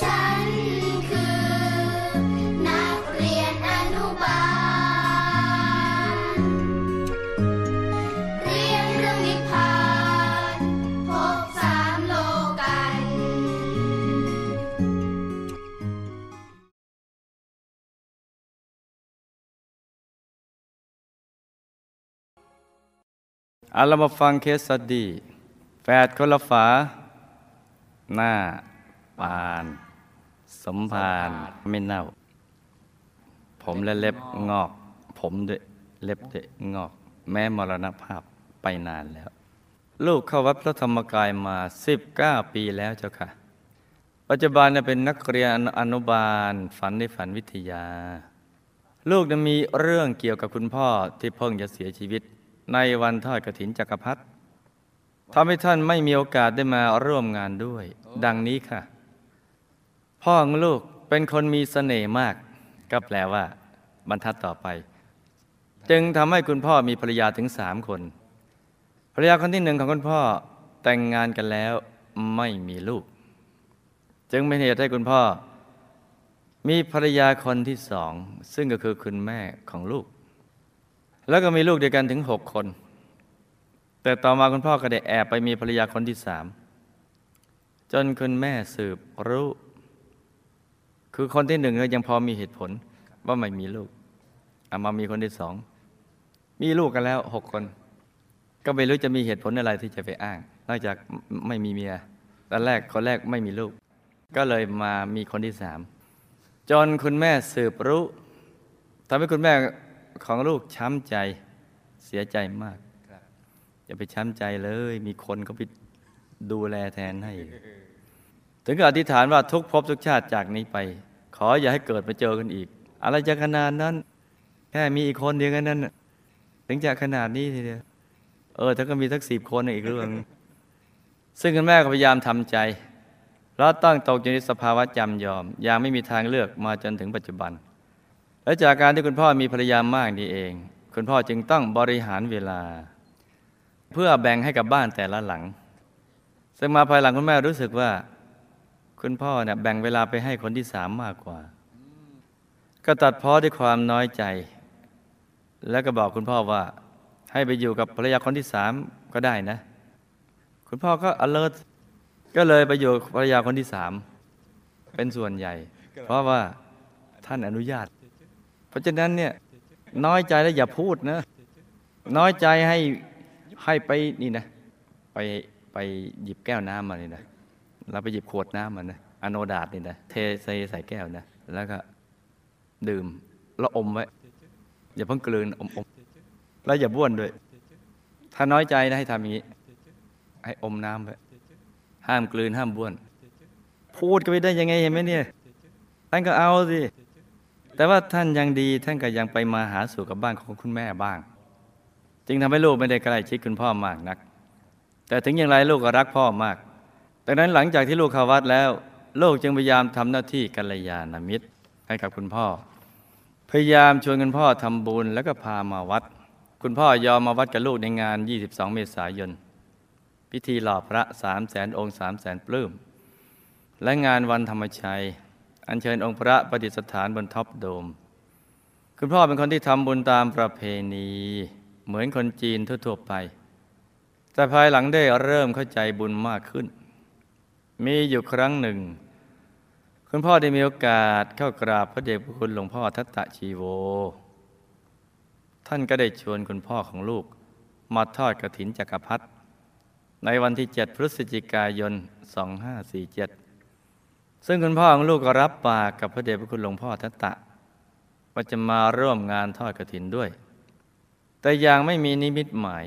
ฉันคือนักเรียนอนุบาล เรียนเรื่องนิพพานพบสามโลกัน เอาเรามาฟังเคสสตดี แฝดคนละฝา หน้าปาน สมพานไม่เน่า ผมและเล็บงอก ผมด้วยเล็บด้วยงอก แม้มรณภาพไปนานแล้ว ลูกเข้าวัดพระธรรมกายมา 19 ปีแล้วเจ้าค่ะ ปัจจุบันเนี่ยเป็นนักเรียนอนุบาลฝันในฝันวิทยา ลูกนะมีเรื่องเกี่ยวกับคุณพ่อที่เพิ่งจะเสียชีวิต ในวันทอดกฐินจักรพรรดิทำให้ท่านไม่มีโอกาสได้มาร่วมงานด้วย ดังนี้ค่ะ พ่อของลูกเป็นคนมีเสน่ห์มาก ก็แปลว่า บรรทัดต่อไป จึงทำให้คุณพ่อมีภรรยาถึงสามคน ภรรยาคนที่หนึ่งของคุณพ่อแต่งงานกันแล้วไม่มีลูก จึงเป็นเหตุให้คุณพ่อ มีภรรยาคนที่สอง ซึ่งก็คือคุณแม่ของลูก แล้วก็มีลูกเดียวกันถึงหกคน แต่ต่อมาคุณพ่อก็ได้แอบไปมีภรรยาคนที่สามจนคุณแม่สืบรู้ คือคนที่หนึ่งยังพอมีเหตุผลว่าไม่มีลูกเอามามีคนที่สอง มีลูกกันแล้วหกคน ก็ไม่รู้จะมีเหตุผลอะไรที่จะไปอ้าง นอกจากไม่มีเมียตอนแรกคนแรกไม่มีลูก ก็เลยมามีคนที่สามจนคุณแม่สืบรู้ทำให้คุณแม่ของลูกช้ำใจเสียใจมากอย่าไปช้ำใจเลย มีคนเขาไปดูแลแทนให้ ถึงกับอธิษฐานว่าทุกภพทุกชาติจากนี้ไป ขออย่าให้เกิดมาเจอกันอีก อะไรจะขนาดนั้น แค่มีอีกคนเดียวกันนั้นถึงจะขนาดนี้ทีเดียวเออถ้าก็มีสักสิบคนอีกเรื่อง ซึ่งคุณแม่ก็พยายามทำใจเราต้องตกอยู่ในสภาวะจำยอมอย่างไม่มีทางเลือกมาจนถึงปัจจุบัน และจากการที่คุณพ่อมีภรรยามากนี่เอง คุณพ่อจึงต้องบริหารเวลา เพื่อแบ่งให้กับบ้านแต่ละหลัง ซึ่งมาภายหลังคุณแม่รู้สึกว่า คุณพ่อเนี่ยแบ่งเวลาไปให้คนที่สามมากกว่า ก็ตัดพ้อด้วยความน้อยใจ แล้วก็บอกคุณพ่อว่า ให้ไปอยู่กับภรรยาคนที่สามก็ได้นะ คุณพ่อก็ alert ก็เลยไปอยู่ภรรยาคนที่สามเป็นส่วนใหญ่ เพราะว่าท่านอนุญาต เพราะฉะนั้นเนี่ยน้อยใจแล้วอย่าพูดนะ น้อยใจให้ให้ไปนี่นะ ไปไปหยิบแก้วน้ำมานี่นะ เราไปหยิบขวดน้ำมานะอโนดาตนี่นะเทใส่ใส่แก้วนะแล้วก็ดื่มแล้วอมไว้ อย่าเพิ่งกลืนอมอมแล้วอย่าบ้วนด้วย ถ้าน้อยใจนะให้ทำอย่างนี้ ให้อมน้ำไว้ห้ามกลืนห้ามบ้วน พูดก็ไม่ได้ยังไงเห็นไหมเนี่ยท่านก็เอาสิแต่ว่าท่านยังดีท่านก็ยังไปมาหาสู่กับบ้านของคุณแม่บ้าง จึงทำให้ลูกไม่ได้ใกล้ชิดคุณพ่อมากนัก แต่ถึงอย่างไรลูกก็รักพ่อมาก ดังนั้นหลังจากที่ลูกเข้าวัดแล้ว ลูกจึงพยายามทำหน้าที่กัลยาณมิตรให้กับคุณพ่อ พยายามชวนคุณพ่อทำบุญแล้วก็พามาวัด คุณพ่อยอมมาวัดกับลูกในงาน 22 เมษายน พิธีหล่อพระสามแสนองค์สามแสนปลื้ม และงานวันธรรมชัย อัญเชิญองค์พระประดิษฐานบนท็อปโดม คุณพ่อเป็นคนที่ทำบุญตามประเพณี เหมือนคนจีนทั่วๆไป แต่ภายหลังได้เริ่มเข้าใจบุญมากขึ้น มีอยู่ครั้งหนึ่ง คุณพ่อได้มีโอกาสเข้ากราบพระเดชพระคุณหลวงพ่อทัตตะชีโว ท่านก็ได้ชวนคุณพ่อของลูก มาทอดกระถินจักรพรรดิในวันที่ 7 พฤศจิกายน 2547 ซึ่งคุณพ่อของลูกก็รับปากกับพระเดชพระคุณหลวงพ่อทัตตะว่าจะมาร่วมงานทอดกระถินด้วย แต่ยังไม่มีนิมิตหมาย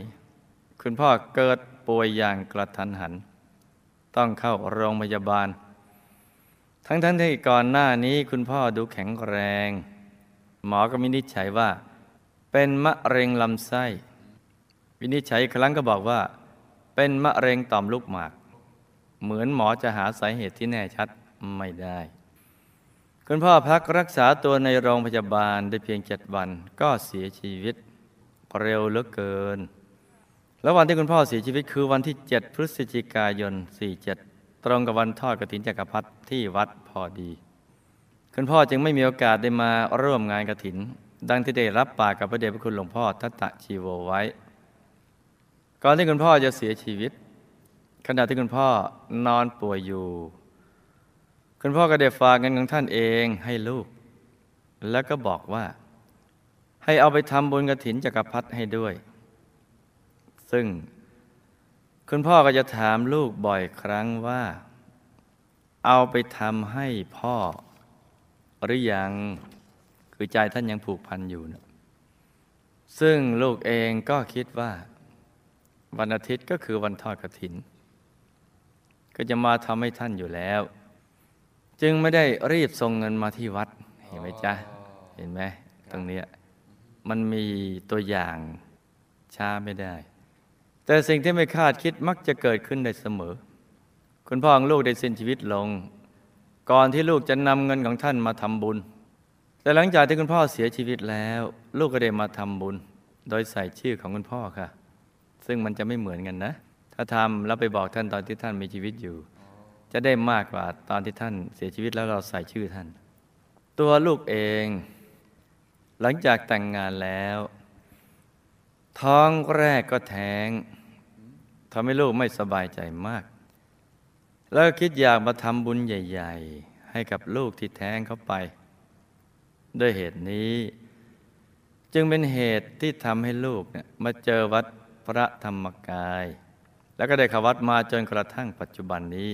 คุณพ่อเกิดป่วยอย่างกระทันหัน ต้องเข้าโรงพยาบาล ทั้งๆทที่ก่อนหน้านี้คุณพ่อดูแข็งแรง หมอก็วินิจฉัยว่า เป็นมะเร็งลำไส้ วินิจฉัยครั้งก็บอกว่า เป็นมะเร็งต่อมลูกหมาก เหมือนหมอจะหาสาเหตุที่แน่ชัดไม่ได้ คุณพ่อพักรักษาตัวในโรงพยาบาลได้เพียงเจ็ดวันก็เสียชีวิต เร็วเหลือเกิน แล้ววันที่คุณพ่อเสียชีวิตคือวันที่ 7 พฤศจิกายน 47 ตรงกับวันทอดกฐินจักรพรรดิที่วัดพอดี คุณพ่อจึงไม่มีโอกาสได้มาร่วมงานกฐิน ดังที่ได้รับปากกับพระเดชพระคุณหลวงพ่อทัตตะชีโวไว้ ก่อนที่คุณพ่อจะเสียชีวิต ขณะที่คุณพ่อนอนป่วยอยู่ คุณพ่อก็ได้ฝากเงินของท่านเองให้ลูก แล้วก็บอกว่า ให้เอาไปทำบุญกระถินจักรพรรดิให้ด้วย ซึ่งคุณพ่อก็จะถามลูกบ่อยครั้งว่า เอาไปทำให้พ่อ หรือยังคือใจท่านยังผูกพันอยู่นะซึ่งลูกเองก็คิดว่า วันอาทิตย์ก็คือวันทอดกระถิน ก็จะมาทำให้ท่านอยู่แล้ว จึงไม่ได้รีบส่งเงินมาที่วัด เห็นไหมจ๊ะ เห็นไหมตรงเนี้ยมันมีตัวอย่างช้าไม่ได้ แต่สิ่งที่ไม่คาดคิดมักจะเกิดขึ้นได้เสมอ คุณพ่อของลูกได้สิ้นชีวิตลง ก่อนที่ลูกจะนำเงินของท่านมาทำบุญ แต่หลังจากที่คุณพ่อเสียชีวิตแล้ว ลูกก็ได้มาทำบุญ โดยใส่ชื่อของคุณพ่อค่ะ ซึ่งมันจะไม่เหมือนกันนะ ถ้าทำแล้วไปบอกท่านตอนที่ท่านมีชีวิตอยู่ จะได้มากกว่าตอนที่ท่านเสียชีวิตแล้วเราใส่ชื่อท่าน ตัวลูกเอง หลังจากแต่งงานแล้ว ท้องแรกก็แท้ง ทำให้ลูกไม่สบายใจมาก แล้วคิดอยากมาทำบุญใหญ่ ๆ ให้กับลูกที่แท้งเขาไป ด้วยเหตุนี้ จึงเป็นเหตุที่ทำให้ลูกเนี่ยมาเจอวัดพระธรรมกาย แล้วก็ได้เขวัดมาจนกระทั่งปัจจุบันนี้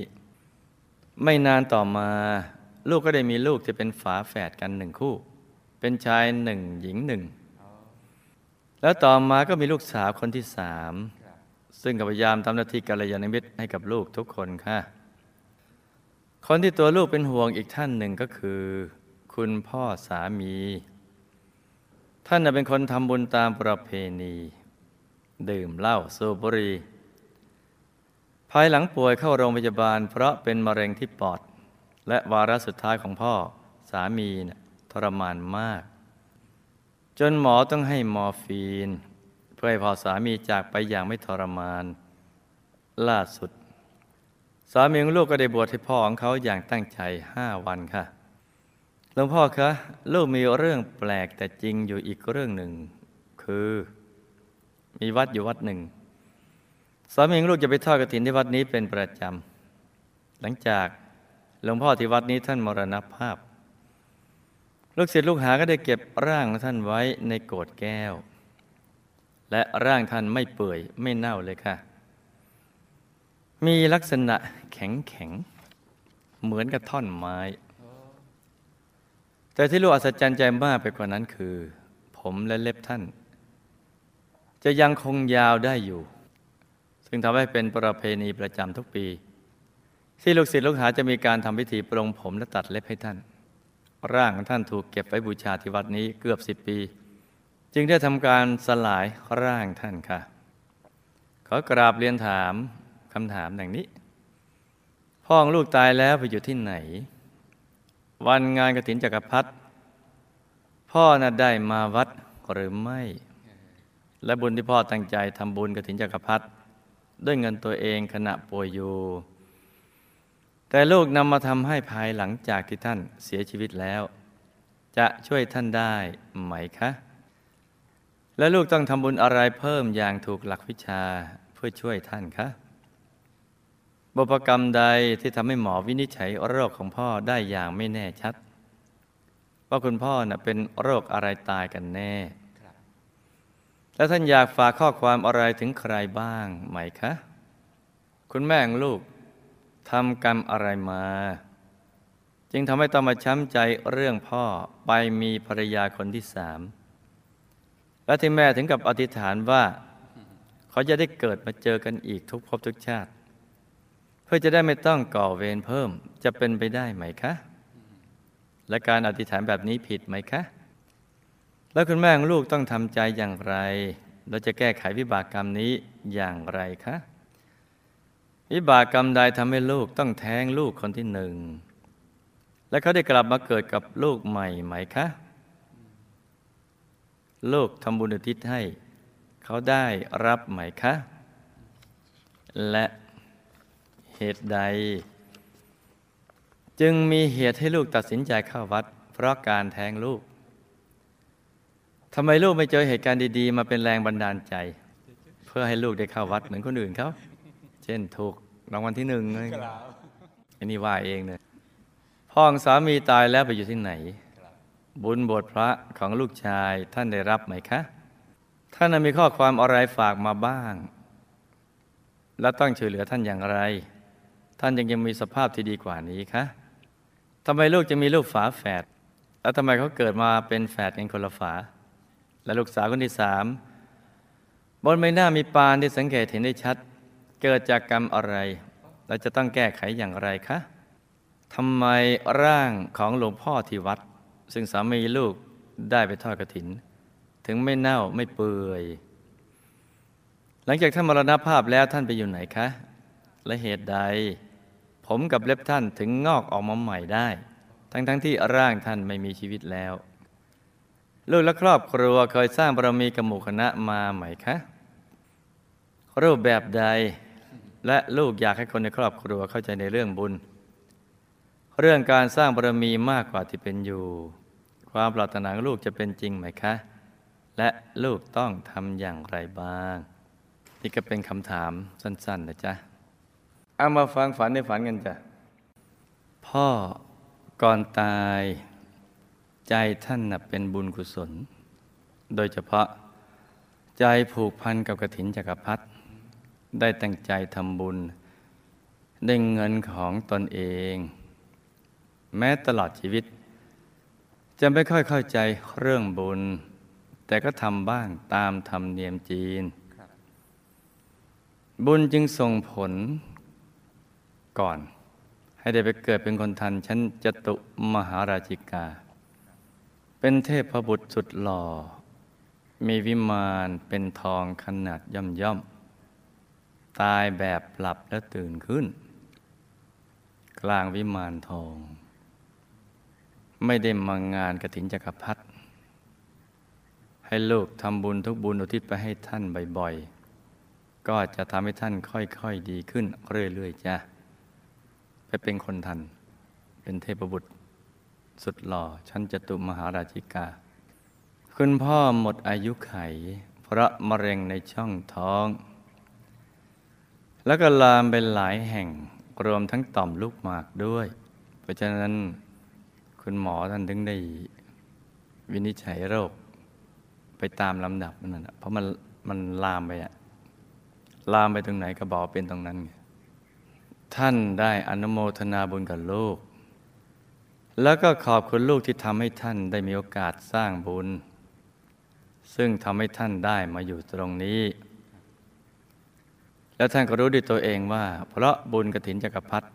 ไม่นานต่อมา ลูกก็ได้มีลูกที่เป็นฝาแฝดกันหนึ่งคู่ เป็นชายหนึ่งหญิงหนึ่งแล้วต่อมาก็มีลูกสาวคนที่สาม ซึ่งก็พยายามทำหน้าที่กัลยาณมิตรให้กับลูกทุกคนค่ะ คนที่ตัวลูกเป็นห่วงอีกท่านหนึ่งก็คือ คุณพ่อสามี ท่านเป็นคนทำบุญตามประเพณี ดื่มเหล้าสูบบุหรี่ภายหลังป่วยเข้าโรงพยาบาล เพราะเป็นมะเร็งที่ปอด และวาระสุดท้ายของพ่อสามีนะทรมานมาก จนหมอต้องให้มอร์ฟีน พื่อให้พอสามีจากไปอย่างไม่ทรมาน ล่าสุด สามีของลูกก็ได้บวชให้พ่อของเขาอย่างตั้งใจห้าวันค่ะหลวงพ่อคะลูกมีเรื่องแปลกแต่จริงอยู่อีกเรื่องหนึ่ง คือ มีวัดอยู่วัดหนึ่ง สามีของลูกจะไปทอดกระถินที่วัดนี้เป็นประจำหลังจากหลวงพ่อที่วัดนี้ท่านมรณภาพ ลูกศิษย์ลูกหาก็ได้เก็บร่างของท่านไว้ในโกรธแก้ว และร่างท่านไม่เปื่อยไม่เน่าเลยค่ะ มีลักษณะแข็งแข็ง เหมือนกับท่อนไม้ แต่ที่ลูกอัศจรรย์ใจมากไปกว่านั้นคือ ผมและเล็บท่าน จะยังคงยาวได้อยู่ ซึ่งทำให้เป็นประเพณีประจำทุกปี ที่ลูกศิษย์ลูกหาจะมีการทำพิธีปรงผมและตัดเล็บให้ท่าน ร่างของท่านถูกเก็บไว้บูชาที่วัดนี้เกือบสิบปี จึงได้ทำการสลายร่างท่านค่ะ ขอกราบเรียนถามคำถามดังนี้ พ่อของลูกตายแล้วไปอยู่ที่ไหน วันงานกฐินจักรพรรดิพ่อน่ะได้มาวัดหรือไม่ และบุญที่พ่อตั้งใจทำบุญกฐินจักรพรรดิด้วยเงินตัวเองขณะป่วยอยู่ แต่ลูกนำมาทำให้ภายหลังจากที่ท่านเสียชีวิตแล้ว จะช่วยท่านได้ไหมคะ และลูกต้องทำบุญอะไรเพิ่มอย่างถูกหลักวิชาเพื่อช่วยท่านคะบุพกรรมใดที่ทำให้หมอวินิจฉัยโรคของพ่อได้อย่างไม่แน่ชัด ว่าคุณพ่อน่ะเป็นโรคอะไรตายกันแน่ แล้วท่านอยากฝากข้อความอะไรถึงใครบ้างไหมคะ คุณแม่ของลูกทำกรรมอะไรมา จึงทำให้ต้องมาช้ำใจเรื่องพ่อไปมีภรรยาคนที่สาม และที่แม่ถึงกับอธิษฐานว่า เขาจะได้เกิดมาเจอกันอีกทุกภพทุกชาติ เพื่อจะได้ไม่ต้องก่อเวรเพิ่มจะเป็นไปได้ไหมคะ และการอธิษฐานแบบนี้ผิดไหมคะ แล้วคุณแม่ของลูกต้องทำใจอย่างไร เราจะแก้ไขวิบากกรรมนี้อย่างไรคะวิบากกรรมใดทำให้ลูกต้องแท้งลูกคนที่หนึ่ง และเขาได้กลับมาเกิดกับลูกใหม่ไหมคะ ลูกทำบุญอุทิศให้ เขาได้รับไหมคะ และเหตุใด จึงมีเหตุให้ลูกตัดสินใจเข้าวัด เพราะการแท้งลูกทำไมลูกไม่เจอเหตุการณ์ดีๆ มาเป็นแรงบันดาลใจ เพื่อให้ลูกได้เข้าวัดเหมือนคนอื่นเขาเช่นถูกรางวัลที่หนึ่งเลยอันนี้ว่าเองเนี่ยพ่อของสามีตายแล้วไปอยู่ที่ไหน บุญบทพระของลูกชายท่านได้รับไหมคะ ท่านมีข้อความอะไรฝากมาบ้าง และต้องช่วยเหลือท่านอย่างไร ท่านยังยังมีสภาพที่ดีกว่านี้คะทำไมลูกจะมีลูกฝาแฝด แล้วทำไมเขาเกิดมาเป็นแฝดกันคนละฝา และลูกสาวคนที่สามบนใบหน้ามีปานที่สังเกตเห็นได้ชัด เกิดจากกรรมอะไรและจะต้องแก้ไขอย่างไรคะทำไมร่างของหลวงพ่อที่วัด ซึ่งสามีลูกได้ไปทอดกระถิน ถึงไม่เน่าไม่เปื่อย หลังจากท่านมรณภาพแล้วท่านไปอยู่ไหนคะ และเหตุใด ผมกับเล็บท่านถึงงอกออกมาใหม่ได้ ทั้งๆทที่ร่างท่านไม่มีชีวิตแล้ว ลูกและครอบครัวเคยสร้างบารมีกับหมู่คณะมาไหมคะ รูปแบบใดและลูกอยากให้คนในครอบครัวเข้าใจในเรื่องบุญ เรื่องการสร้างบารมีมากกว่าที่เป็นอยู่ ความปรารถนาของลูกจะเป็นจริงไหมคะ และลูกต้องทำอย่างไรบ้าง นี่ก็เป็นคำถามสั้นๆนะจ๊ะเอามาฟังฝันในฝันกันจ้ะพ่อก่อนตายใจท่านน่ะเป็นบุญกุศล โดยเฉพาะใจผูกพันกับกระถินจักรพรรดิได้ตั้งใจทำบุญ ได้เงินของตนเอง แม้ตลอดชีวิต จะไม่ค่อยเข้าใจเรื่องบุญ แต่ก็ทำบ้างตามธรรมเนียมจีน บุญจึงส่งผลก่อน ให้ได้ไปเกิดเป็นคนทันชั้นจตุมหาราชิกา เป็นเทพบุตรสุดหล่อ มีวิมานเป็นทองขนาดย่อมย่อมๆตายแบบหลับแล้วตื่นขึ้น กลางวิมานทอง ไม่ได้มางานกระถินจักรพรรดิให้ลูกทำบุญทุกบุญอุทิศไปให้ท่านบ่อยๆ ก็จะทำให้ท่านค่อยๆดีขึ้นเรื่อยๆจ้ะไปเป็นคนทัน เป็นเทพบุตร สุดหล่อชั้นจตุมหาราชิกา คุณพ่อหมดอายุไข เพราะมะเร็งในช่องท้อง แล้วก็ลามไปหลายแห่งรวมทั้งต่อมลูกหมากด้วย เพราะฉะนั้น คุณหมอท่านถึงได้วินิจฉัยโรค ไปตามลำดับนั่นนะเพราะมันมันลามไปอะลามไปตรงไหนก็บอกเป็นตรงนั้นไงท่านได้อนุโมทนาบุญกับลูก แล้วก็ขอบคุณลูกที่ทำให้ท่านได้มีโอกาสสร้างบุญ ซึ่งทำให้ท่านได้มาอยู่ตรงนี้ แล้วท่านก็รู้ด้วยตัวเองว่า เพราะบุญกระถินจักรพรรดิ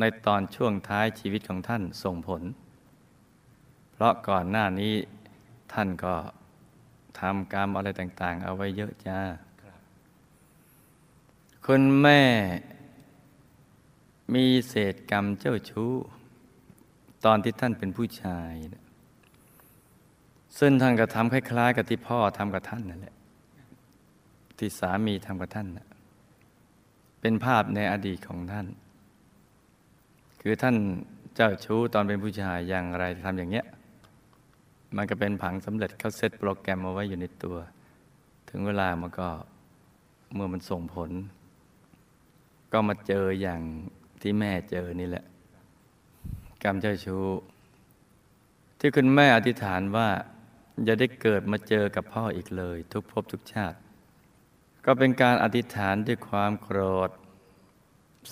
ในตอนช่วงท้ายชีวิตของท่านส่งผล เพราะก่อนหน้านี้ท่านก็ทำกรรมอะไรต่าง ๆ เอาไว้เยอะจ้าคุณแม่มีเศษกรรมเจ้าชู้ ตอนที่ท่านเป็นผู้ชาย ซึ่งท่านก็ทำคล้าย ๆ กับที่พ่อทำกับท่านนั่นแหละที่สามีทำกับท่านนะเป็นภาพในอดีตของท่าน คือท่านเจ้าชู้ตอนเป็นผู้ชายอย่างไรทำอย่างเนี้ย มันก็เป็นผังสำเร็จเขาเซตโปรแกรมเอาไว้อยู่ในตัว ถึงเวลามันก็เมื่อมันส่งผล ก็มาเจออย่างที่แม่เจอนี่แหละ กรรมเจ้าชู้ที่คุณแม่อธิษฐานว่าอย่าได้เกิดมาเจอกับพ่ออีกเลย ทุกภพทุกชาติ ก็เป็นการอธิษฐานด้วยความโกรธ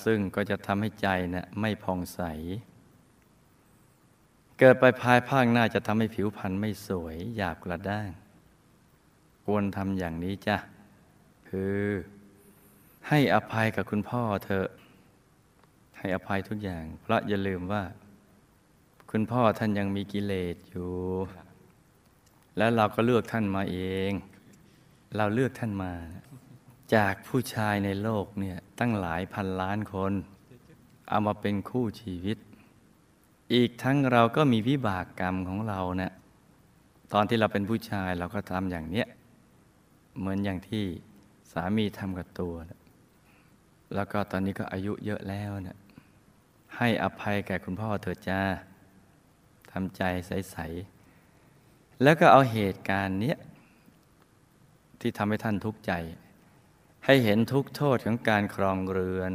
ซึ่งก็จะทำให้ใจนะ่ะไม่ผ่องใส เกิดไปภายภาคหน้าจะทำให้ผิวพรรณไม่สวยหยาบกระด้าง ควรทำอย่างนี้จ้ะ คือ ให้อภัยกับคุณพ่อเถอให้อภัยทุกอย่าง เพราะอย่าลืมว่า คุณพ่อท่านยังมีกิเลสอยู่ แล้วเราก็เลือกท่านมาเอง เราเลือกท่านมา จากผู้ชายในโลกเนี่ยตั้งหลายพันล้านคน เอามาเป็นคู่ชีวิต อีกทั้งเราก็มีวิบากกรรมของเราเนะี่ยตอนที่เราเป็นผู้ชายเราก็ทำอย่างเนี้ยเหมือนอย่างที่สามีทำกับตัวนะแล้วก็ตอนนี้ก็อายุเยอะแล้วเนะี่ยให้อภัยแก่คุณพ่อเถิดจ้าทำใจใส ๆ แล้วก็เอาเหตุการณ์เนี้ยที่ทำให้ท่านทุกข์ใจ ให้เห็นทุกโทษของการครองเรือน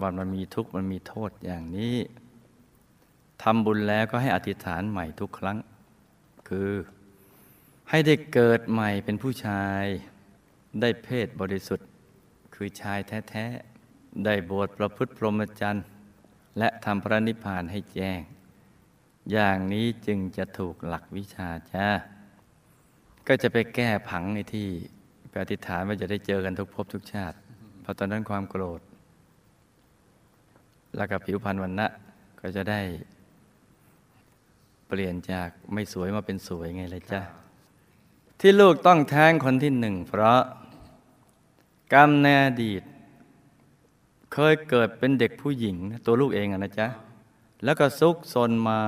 ว่ามันมีทุกข์มันมีโทษอย่างนี้ ทำบุญแล้วก็ให้อธิษฐานใหม่ทุกครั้ง คือ ให้ได้เกิดใหม่เป็นผู้ชาย ได้เพศบริสุทธิ์ คือชายแท้ ๆ ได้บวชประพฤติพรหมจรรย์ และทำพระนิพพานให้แจ้ง อย่างนี้จึงจะถูกหลักวิชาจ้าก็จะไปแก้ผังในที่ไปอธิษฐานว่าจะได้เจอกันทุกภพทุกชาติ เพราะตอนนั้นความโกรธ แล้วก็ผิวพรรณวันนะก็จะได้ เปลี่ยนจากไม่สวยมาเป็นสวยไงเลยจ้าที่ลูกต้องแท้งคนที่หนึ่ง เพราะกรรมในอดีต เคยเกิดเป็นเด็กผู้หญิง ตัวลูกเองอะนะจ๊ะ แล้วก็ซุกซนมา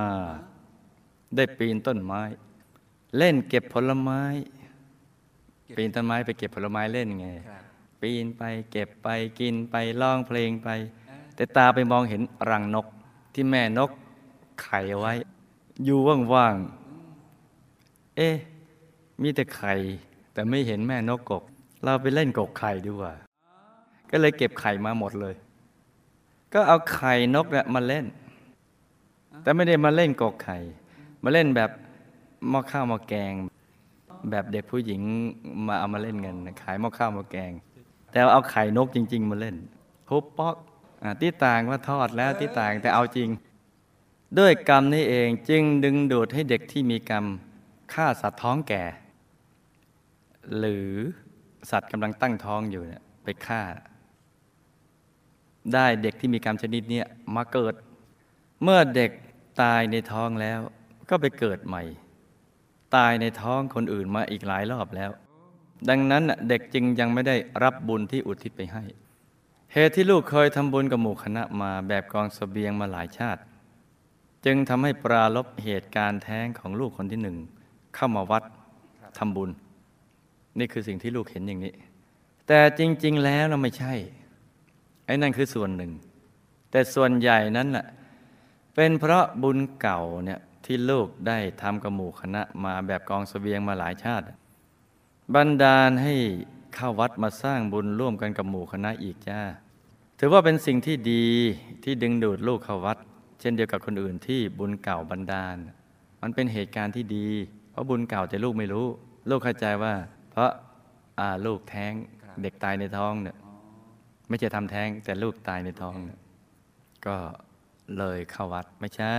ได้ปีนต้นไม้ เล่นเก็บผลไม้ ปีนต้นไม้ไปเก็บผลไม้เล่นไง ปีนไปเก็บไปกินไปร้องเพลงไป แต่ตาไปมองเห็นรังนกที่แม่นกไข่ไว้ อยู่ว่างๆ เอ๊ะ มีแต่ไข่ แต่ไม่เห็นแม่นกกก เราไปเล่นกกไข่ดีกว่า ก็เลยเก็บไข่มาหมดเลย ก็เอาไข่นกเนี่ยมาเล่น แต่ไม่ได้มาเล่นกกไข่ มาเล่นแบบหม้อข้าวหม้อแกง แบบเด็กผู้หญิงมาเอามาเล่นกัน ขายหม้อข้าวหม้อแกง แต่เอาไข่นกจริง ๆ มาเล่นทุบป๊อกอ่าที่ต่างว่าทอดแล้วที่ต่างแต่เอาจริง ด้วยกรรมนี้เองจึงดึงดูดให้เด็กที่มีกรรมฆ่าสัตว์ท้องแก่ หรือสัตว์กำลังตั้งท้องอยู่เนี่ยไปฆ่า ได้เด็กที่มีกรรมชนิดนี้มาเกิด เมื่อเด็กตายในท้องแล้ว ก็ไปเกิดใหม่ ตายในท้องคนอื่นมาอีกหลายรอบแล้ว ดังนั้นเด็กจึงยังไม่ได้รับบุญที่อุทิศไปให้ เหตุที่ลูกเคยทำบุญกับหมู่คณะมาแบบกองสเสบียงมาหลายชาติ จึงทำให้ปราลบเหตุการณ์แท้งของลูกคนที่หนึ่ง เข้ามาวัดทำบุญ นี่คือสิ่งที่ลูกเห็นอย่างนี้ แต่จริง ๆ แล้วเราไม่ใช่ ไอ้นั่นคือส่วนหนึ่ง แต่ส่วนใหญ่นั้นน่ะเป็นเพราะบุญเก่าเนี่ยที่ลูกได้ทำกับหมู่คณะมาแบบกองสเสบียงมาหลายชาติ บันดาลให้เข้าวัดมาสร้างบุญร่วมกันกับหมู่คณะอีกจ้า ถือว่าเป็นสิ่งที่ดีที่ดึงดูดลูกเข้าวัดเช่นเดียวกับคนอื่นที่บุญเก่าบันดาล มันเป็นเหตุการณ์ที่ดี เพราะบุญเก่าแต่ลูกไม่รู้ ลูกเข้าใจว่า เพราะอาลูกแท้งเด็กตายในท้องเนี่ยไม่ใช่ทำแท้งแต่ลูกตายในท้องเนี่ยก็เลยเข้าวัดไม่ใช่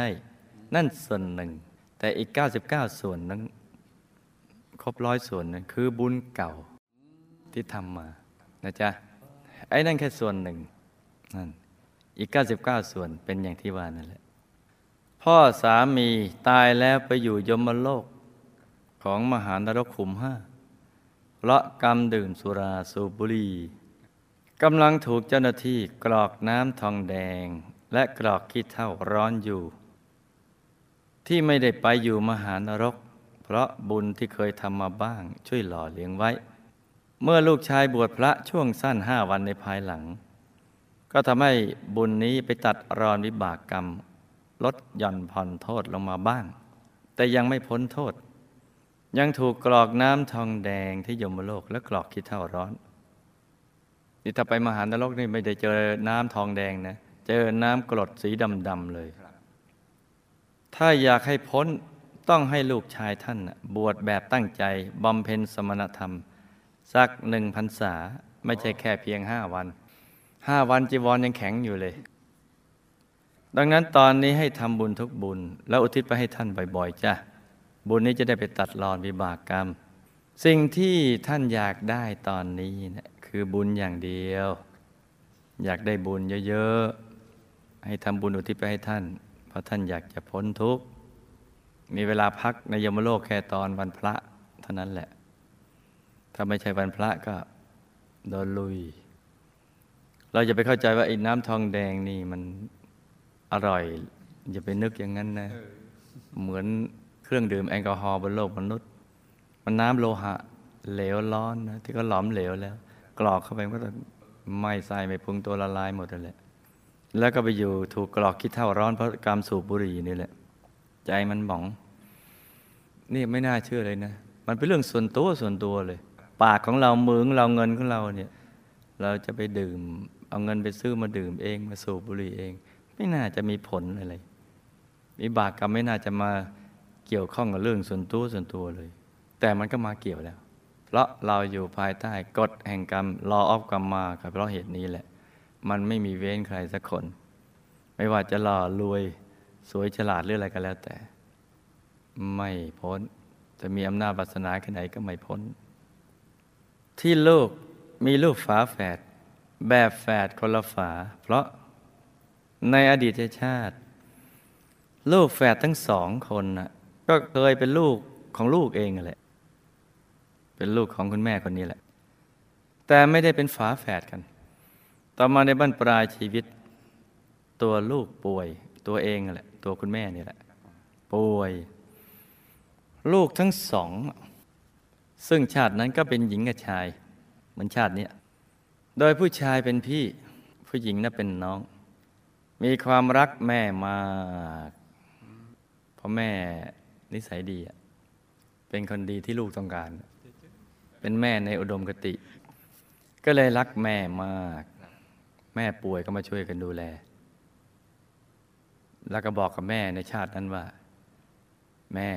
นั่นส่วนหนึ่ง แต่อีก 99 ส่วนนั้น ครบร้อยส่วนนั้นคือบุญเก่าที่ทำมานะจ๊ะไอ้นั่นแค่ส่วนหนึ่งนั่น อีก 99 ส่วนเป็นอย่างที่ว่านั่นแหละ พ่อสามีตายแล้วไปอยู่ยมโลกของมหานรกขุมห้าเพราะกรรมดื่มสุราสูบบุหรี่กำลังถูกเจ้าหน้าที่กรอกน้ำทองแดง และกรอกขี้เถ้าร้อนอยู่ ที่ไม่ได้ไปอยู่มหานรก เพราะบุญที่เคยทำมาบ้างช่วยหล่อเลี้ยงไว้ เมื่อลูกชายบวชพระช่วงสั้นห้าวันในภายหลัง ก็ทำให้บุญนี้ไปตัดรอนวิบากกรรม ลดหย่อนผ่อนโทษลงมาบ้าง แต่ยังไม่พ้นโทษ ยังถูกกรอกน้ำทองแดงที่ยมโลกและกรอกขี้เถ้าร้อนนี่ถ้าไปมหานรกนี่ไม่ได้เจอน้ำทองแดงนะ เจอน้ำกรดสีดำๆเลย ถ้าอยากให้พ้นต้องให้ลูกชายท่านบวชแบบตั้งใจบำเพ็ญสมณธรรม สักหนึ่งพรรษาไม่ใช่แค่เพียงห้าวัน ห้าวันจีวรยังแข็งอยู่เลย ดังนั้นตอนนี้ให้ทำบุญทุกบุญ แล้วอุทิศไปให้ท่านบ่อย ๆ จ้ะ บุญนี้จะได้ไปตัดรอนวิบากกรรม สิ่งที่ท่านอยากได้ตอนนี้นะคือบุญอย่างเดียว อยากได้บุญเยอะๆ ให้ทำบุญอุทิศไปให้ท่าน เพราะท่านอยากจะพ้นทุกข์ มีเวลาพักในยมโลกแค่ตอนวันพระเท่านั้นแหละ ถ้าไม่ใช่วันพระก็โดนลุย เราจะไปเข้าใจว่าไอ้น้ำทองแดงนี่มันอร่อย อย่าไปนึกอย่างนั้นนะ เหมือนเครื่องดื่มแอลกอฮอล์บนโลกมนุษย์ มันน้ำโลหะเหลวร้อนนะที่ก็หลอมเหลวแล้ว กรอกเข้าไปมันก็จะไหม้ไส้ไม่พุงตัวละลายหมดเลยแหละแล้วก็ไปอยู่ถูกกรอกคิดเท่าร้อนเพราะกรรมสูบบุหรี่นี่แหละ ใจมันหมอง นี่ไม่น่าเชื่อเลยนะ มันเป็นเรื่องส่วนตัวส่วนตัวเลย ปากของเรามือของเราเงินของเราเนี่ย เราจะไปดื่ม เอาเงินไปซื้อมาดื่มเอง มาสูบบุหรี่เอง ไม่น่าจะมีผลอะไรวิบากกรรมไม่น่าจะมาเกี่ยวข้องกับเรื่องส่วนตัวส่วนตัวเลย แต่มันก็มาเกี่ยวแล้ว เพราะเราอยู่ภายใต้กฎแห่งกรรมรอออฟกรรมมาครับเพราะเหตุนี้แหละ มันไม่มีเว้นใครสักคน ไม่ว่าจะหล่อรวยสวยฉลาดหรืออะไรก็แล้วแต่ ไม่พ้นจะมีอำนาจวาสนาแค่ไหนก็ไม่พ้น ที่โลกมีลูกฝาแฝด แบบแฝดคนละฝา เพราะในอดีตชาติ ลูกแฝดทั้งสองคนน่ะก็เคยเป็นลูกของลูกเองแหละ เป็นลูกของคุณแม่คนนี้แหละ แต่ไม่ได้เป็นฝาแฝดกัน ต่อมาในบั้นปลายชีวิต ตัวลูกป่วย ตัวเองแหละ ตัวคุณแม่นี่แหละ ป่วย ลูกทั้งสอง ซึ่งชาตินั้นก็เป็นหญิงกับชาย เหมือนชาตินี้ โดยผู้ชายเป็นพี่ ผู้หญิงน่ะเป็นน้อง มีความรักแม่มากเพราะแม่นิสัยดีเป็นคนดีที่ลูกต้องการ เป็นแม่ในอุดมคติ ก็เลยรักแม่มาก แม่ป่วยก็มาช่วยกันดูแล แล้วก็บอกกับแม่ในชาตินั้นว่า แม่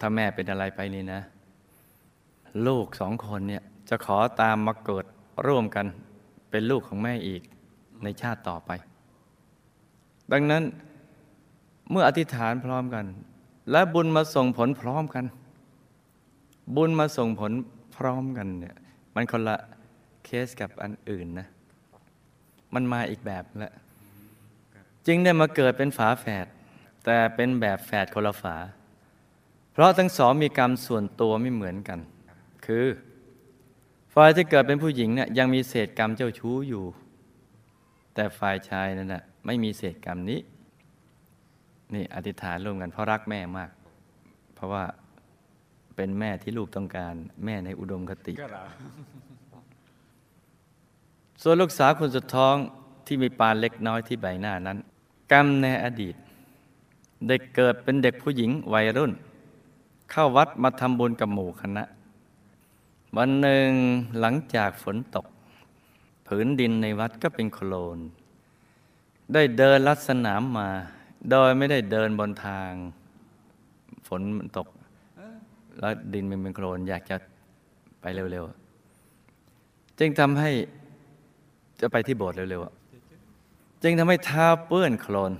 ถ้าแม่เป็นอะไรไปนี่นะ ลูกสองคนเนี่ย จะขอตามมาเกิดร่วมกันเป็นลูกของแม่อีกในชาติต่อไป ดังนั้นเมื่ออธิษฐานพร้อมกัน และบุญมาส่งผลพร้อมกัน บุญมาส่งผลพร้อมกันเนี่ยมันคนละเคสกับอันอื่นนะ มันมาอีกแบบละจึงได้มาเกิดเป็นฝาแฝดแต่เป็นแบบแฝดคนละฝา เพราะทั้งสองมีกรรมส่วนตัวไม่เหมือนกัน คือ ฝ่ายที่เกิดเป็นผู้หญิงเนี่ยยังมีเศษกรรมเจ้าชู้อยู่ แต่ฝ่ายชายนั่นนะไม่มีเศษกรรมนี้ นี่อธิษฐานร่วมกันเพราะรักแม่มาก เพราะว่าเป็นแม่ที่ลูกต้องการ แม่ในอุดมคติ ส่วนลูกสาวคนสุดท้องที่มีปานเล็กน้อยที่ใบหน้านั้น กรรมในอดีต เด็กเกิดเป็นเด็กผู้หญิงวัยรุ่น เข้าวัดมาทำบุญกับหมู่คณะ วันหนึ่งหลังจากฝนตก ผืนดินในวัดก็เป็นโคลน ได้เดินลัดสนามมา โดยไม่ได้เดินบนทาง ฝนมันตก แล้วดินมันเป็นโคลนอยากจะไปเร็วๆ จึงทำให้จะไปที่โบสถ์เร็วๆ จึงทำให้เท้าเปื้อนโคลน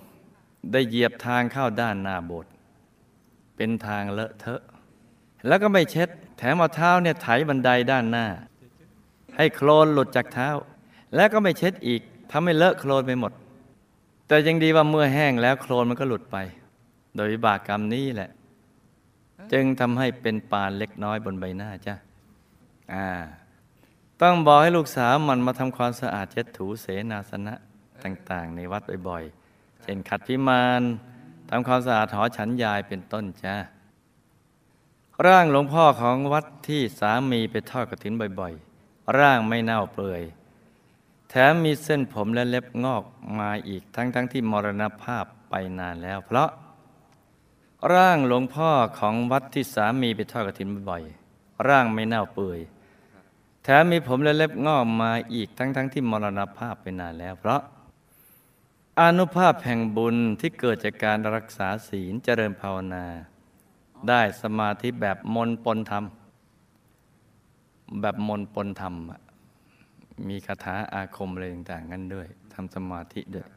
ได้เหยียบทางเข้าด้านหน้าโบสถ์เป็นทางเลอะเทอะ แล้วก็ไม่เช็ด แถมเอาเท้าเนี่ยไถบันไดด้านหน้า ให้โคลนหลุดจากเท้า แล้วก็ไม่เช็ดอีกทำให้เลอะโคลนไปหมด แต่ยังดีว่าเมื่อแห้งแล้วโคลนมันก็หลุดไป โดยวิบากกรรมนี้แหละ จึงทำให้เป็นปานเล็กน้อยบนใบหน้าจ้ะอ่าต้องบอกให้ลูกสาวมันมาทำความสะอาดเช็ดถูเสนาสนะต่าง ๆ ในวัดบ่อยๆ เช่นขัดพิมานทำความสะอาดหอฉันยายเป็นต้นจ้า ร่างหลวงพ่อของวัดที่สามีไปทอดกระถินบ่อยๆ ร่างไม่เน่าเปื่อย แถมมีเส้นผมและเล็บงอกมาอีกทั้งๆทที่มรณภาพไปนานแล้ว เพราะ ร่างหลวงพ่อของวัดที่สามีไปทอดกระถินบ่อยๆ ร่างไม่เน่าเปื่อย แถมมีผมและเล็บงอกมาอีกทั้งๆทที่มรณภาพไปนานแล้ว เพราะอนุภาพแห่งบุญที่เกิดจากการรักษาศีลเจริญภาวนา ได้สมาธิแบบมนปนธรรม แบบมนปนธรรม มีคาถาอาคมอะไรต่างๆกันด้วยทำสมาธิด้วย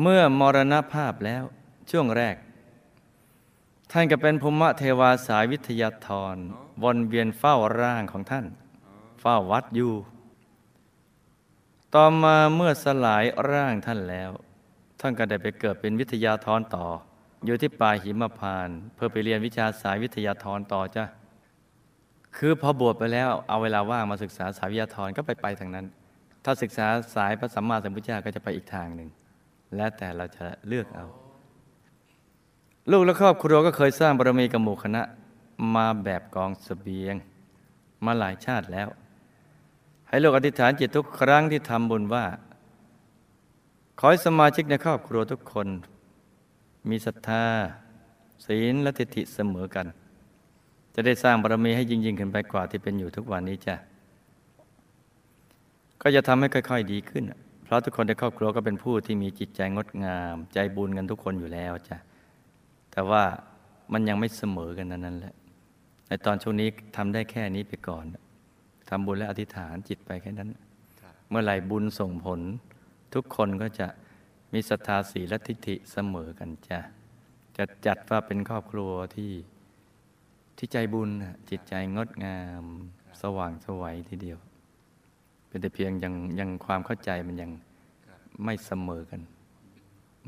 เมื่อมรณภาพแล้วช่วงแรก ท่านก็เป็นภูมิเทวาสายวิทยาธรวนเวียนเฝ้าร่างของท่าน เฝ้าวัดอยู่ ต่อมาเมื่อสลายร่างท่านแล้ว ท่านก็ได้ไปเกิดเป็นวิทยาธรต่อ อยู่ที่ป่าหิมพาน เพื่อไปเรียนวิชาสายวิทยาธรต่อจ้ะคือพอบวชไปแล้วเอาเวลาว่างมาศึกษาสายวิทยาธรก็ไปไปทางนั้น ถ้าศึกษาสายพระสัมมาสัมพุทธเจ้าก็จะไปอีกทางหนึ่ง แล้วแต่เราจะเลือกเอา ลูกและครอบครัวก็เคยสร้างบารมีกับหมู่คณะมาแบบกองสเสบียง มาหลายชาติแล้ว ให้ลูกอธิษฐานจิตทุกครั้งที่ทำบุญว่า ขอให้สมาชิกในครอบครัวทุกคน มีศรัทธา ศีลและทิฏฐิเสมอกัน จะได้สร้างบารมีให้ยิ่งยิ่งขึ้นไปกว่าที่เป็นอยู่ทุกวันนี้จ้ะก็จะทำให้ค่อย ๆ ดีขึ้น เพราะทุกคนในครอบครัวก็เป็นผู้ที่มีจิตใจงดงาม ใจบุญกันทุกคนอยู่แล้วจ้ะแต่ว่ามันยังไม่เสมอกันนั้นแหละในตอนช่วงนี้ทำได้แค่นี้ไปก่อนทำบุญและอธิษฐานจิตไปแค่นั้น เมื่อไหร่บุญส่งผล ทุกคนก็จะ มีศรัทธาศีลและทิฏฐิเสมอกันจ้ะจะจัดว่าเป็นครอบครัวที่ที่ใจบุญจิตใจงดงามสว่างสวัยทีเดียว เป็นแต่เพียงยังยังความเข้าใจมันยังไม่เสมอกัน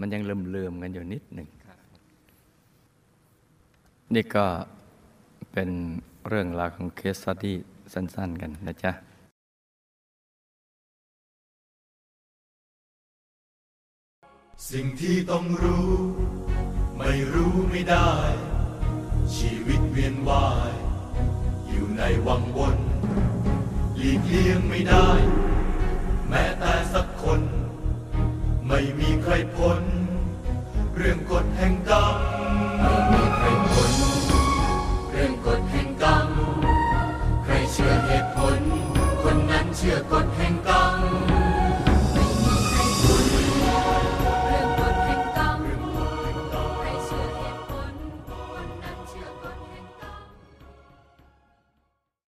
มันยังเลื่อมเลื่อมๆกันอยู่นิดหนึ่งนี่ก็เป็นเรื่องราวของเคสสตี้สั้น ๆ กันนะจ๊ะ สิ่งที่ต้องรู้ ไม่รู้ไม่ได้ ชีวิตเวียนว่าย อยู่ในวังวนหลีกเลี่ยงไม่ได้ แม้แต่สักคน ไม่มีใครพ้น เรื่องกฎแห่งกรรมไม่มีใครพ้นเรื่องกฎแห่งกรรม ใครเชื่อเหตุผล คนนั้นเชื่อกฎแห่งกรรม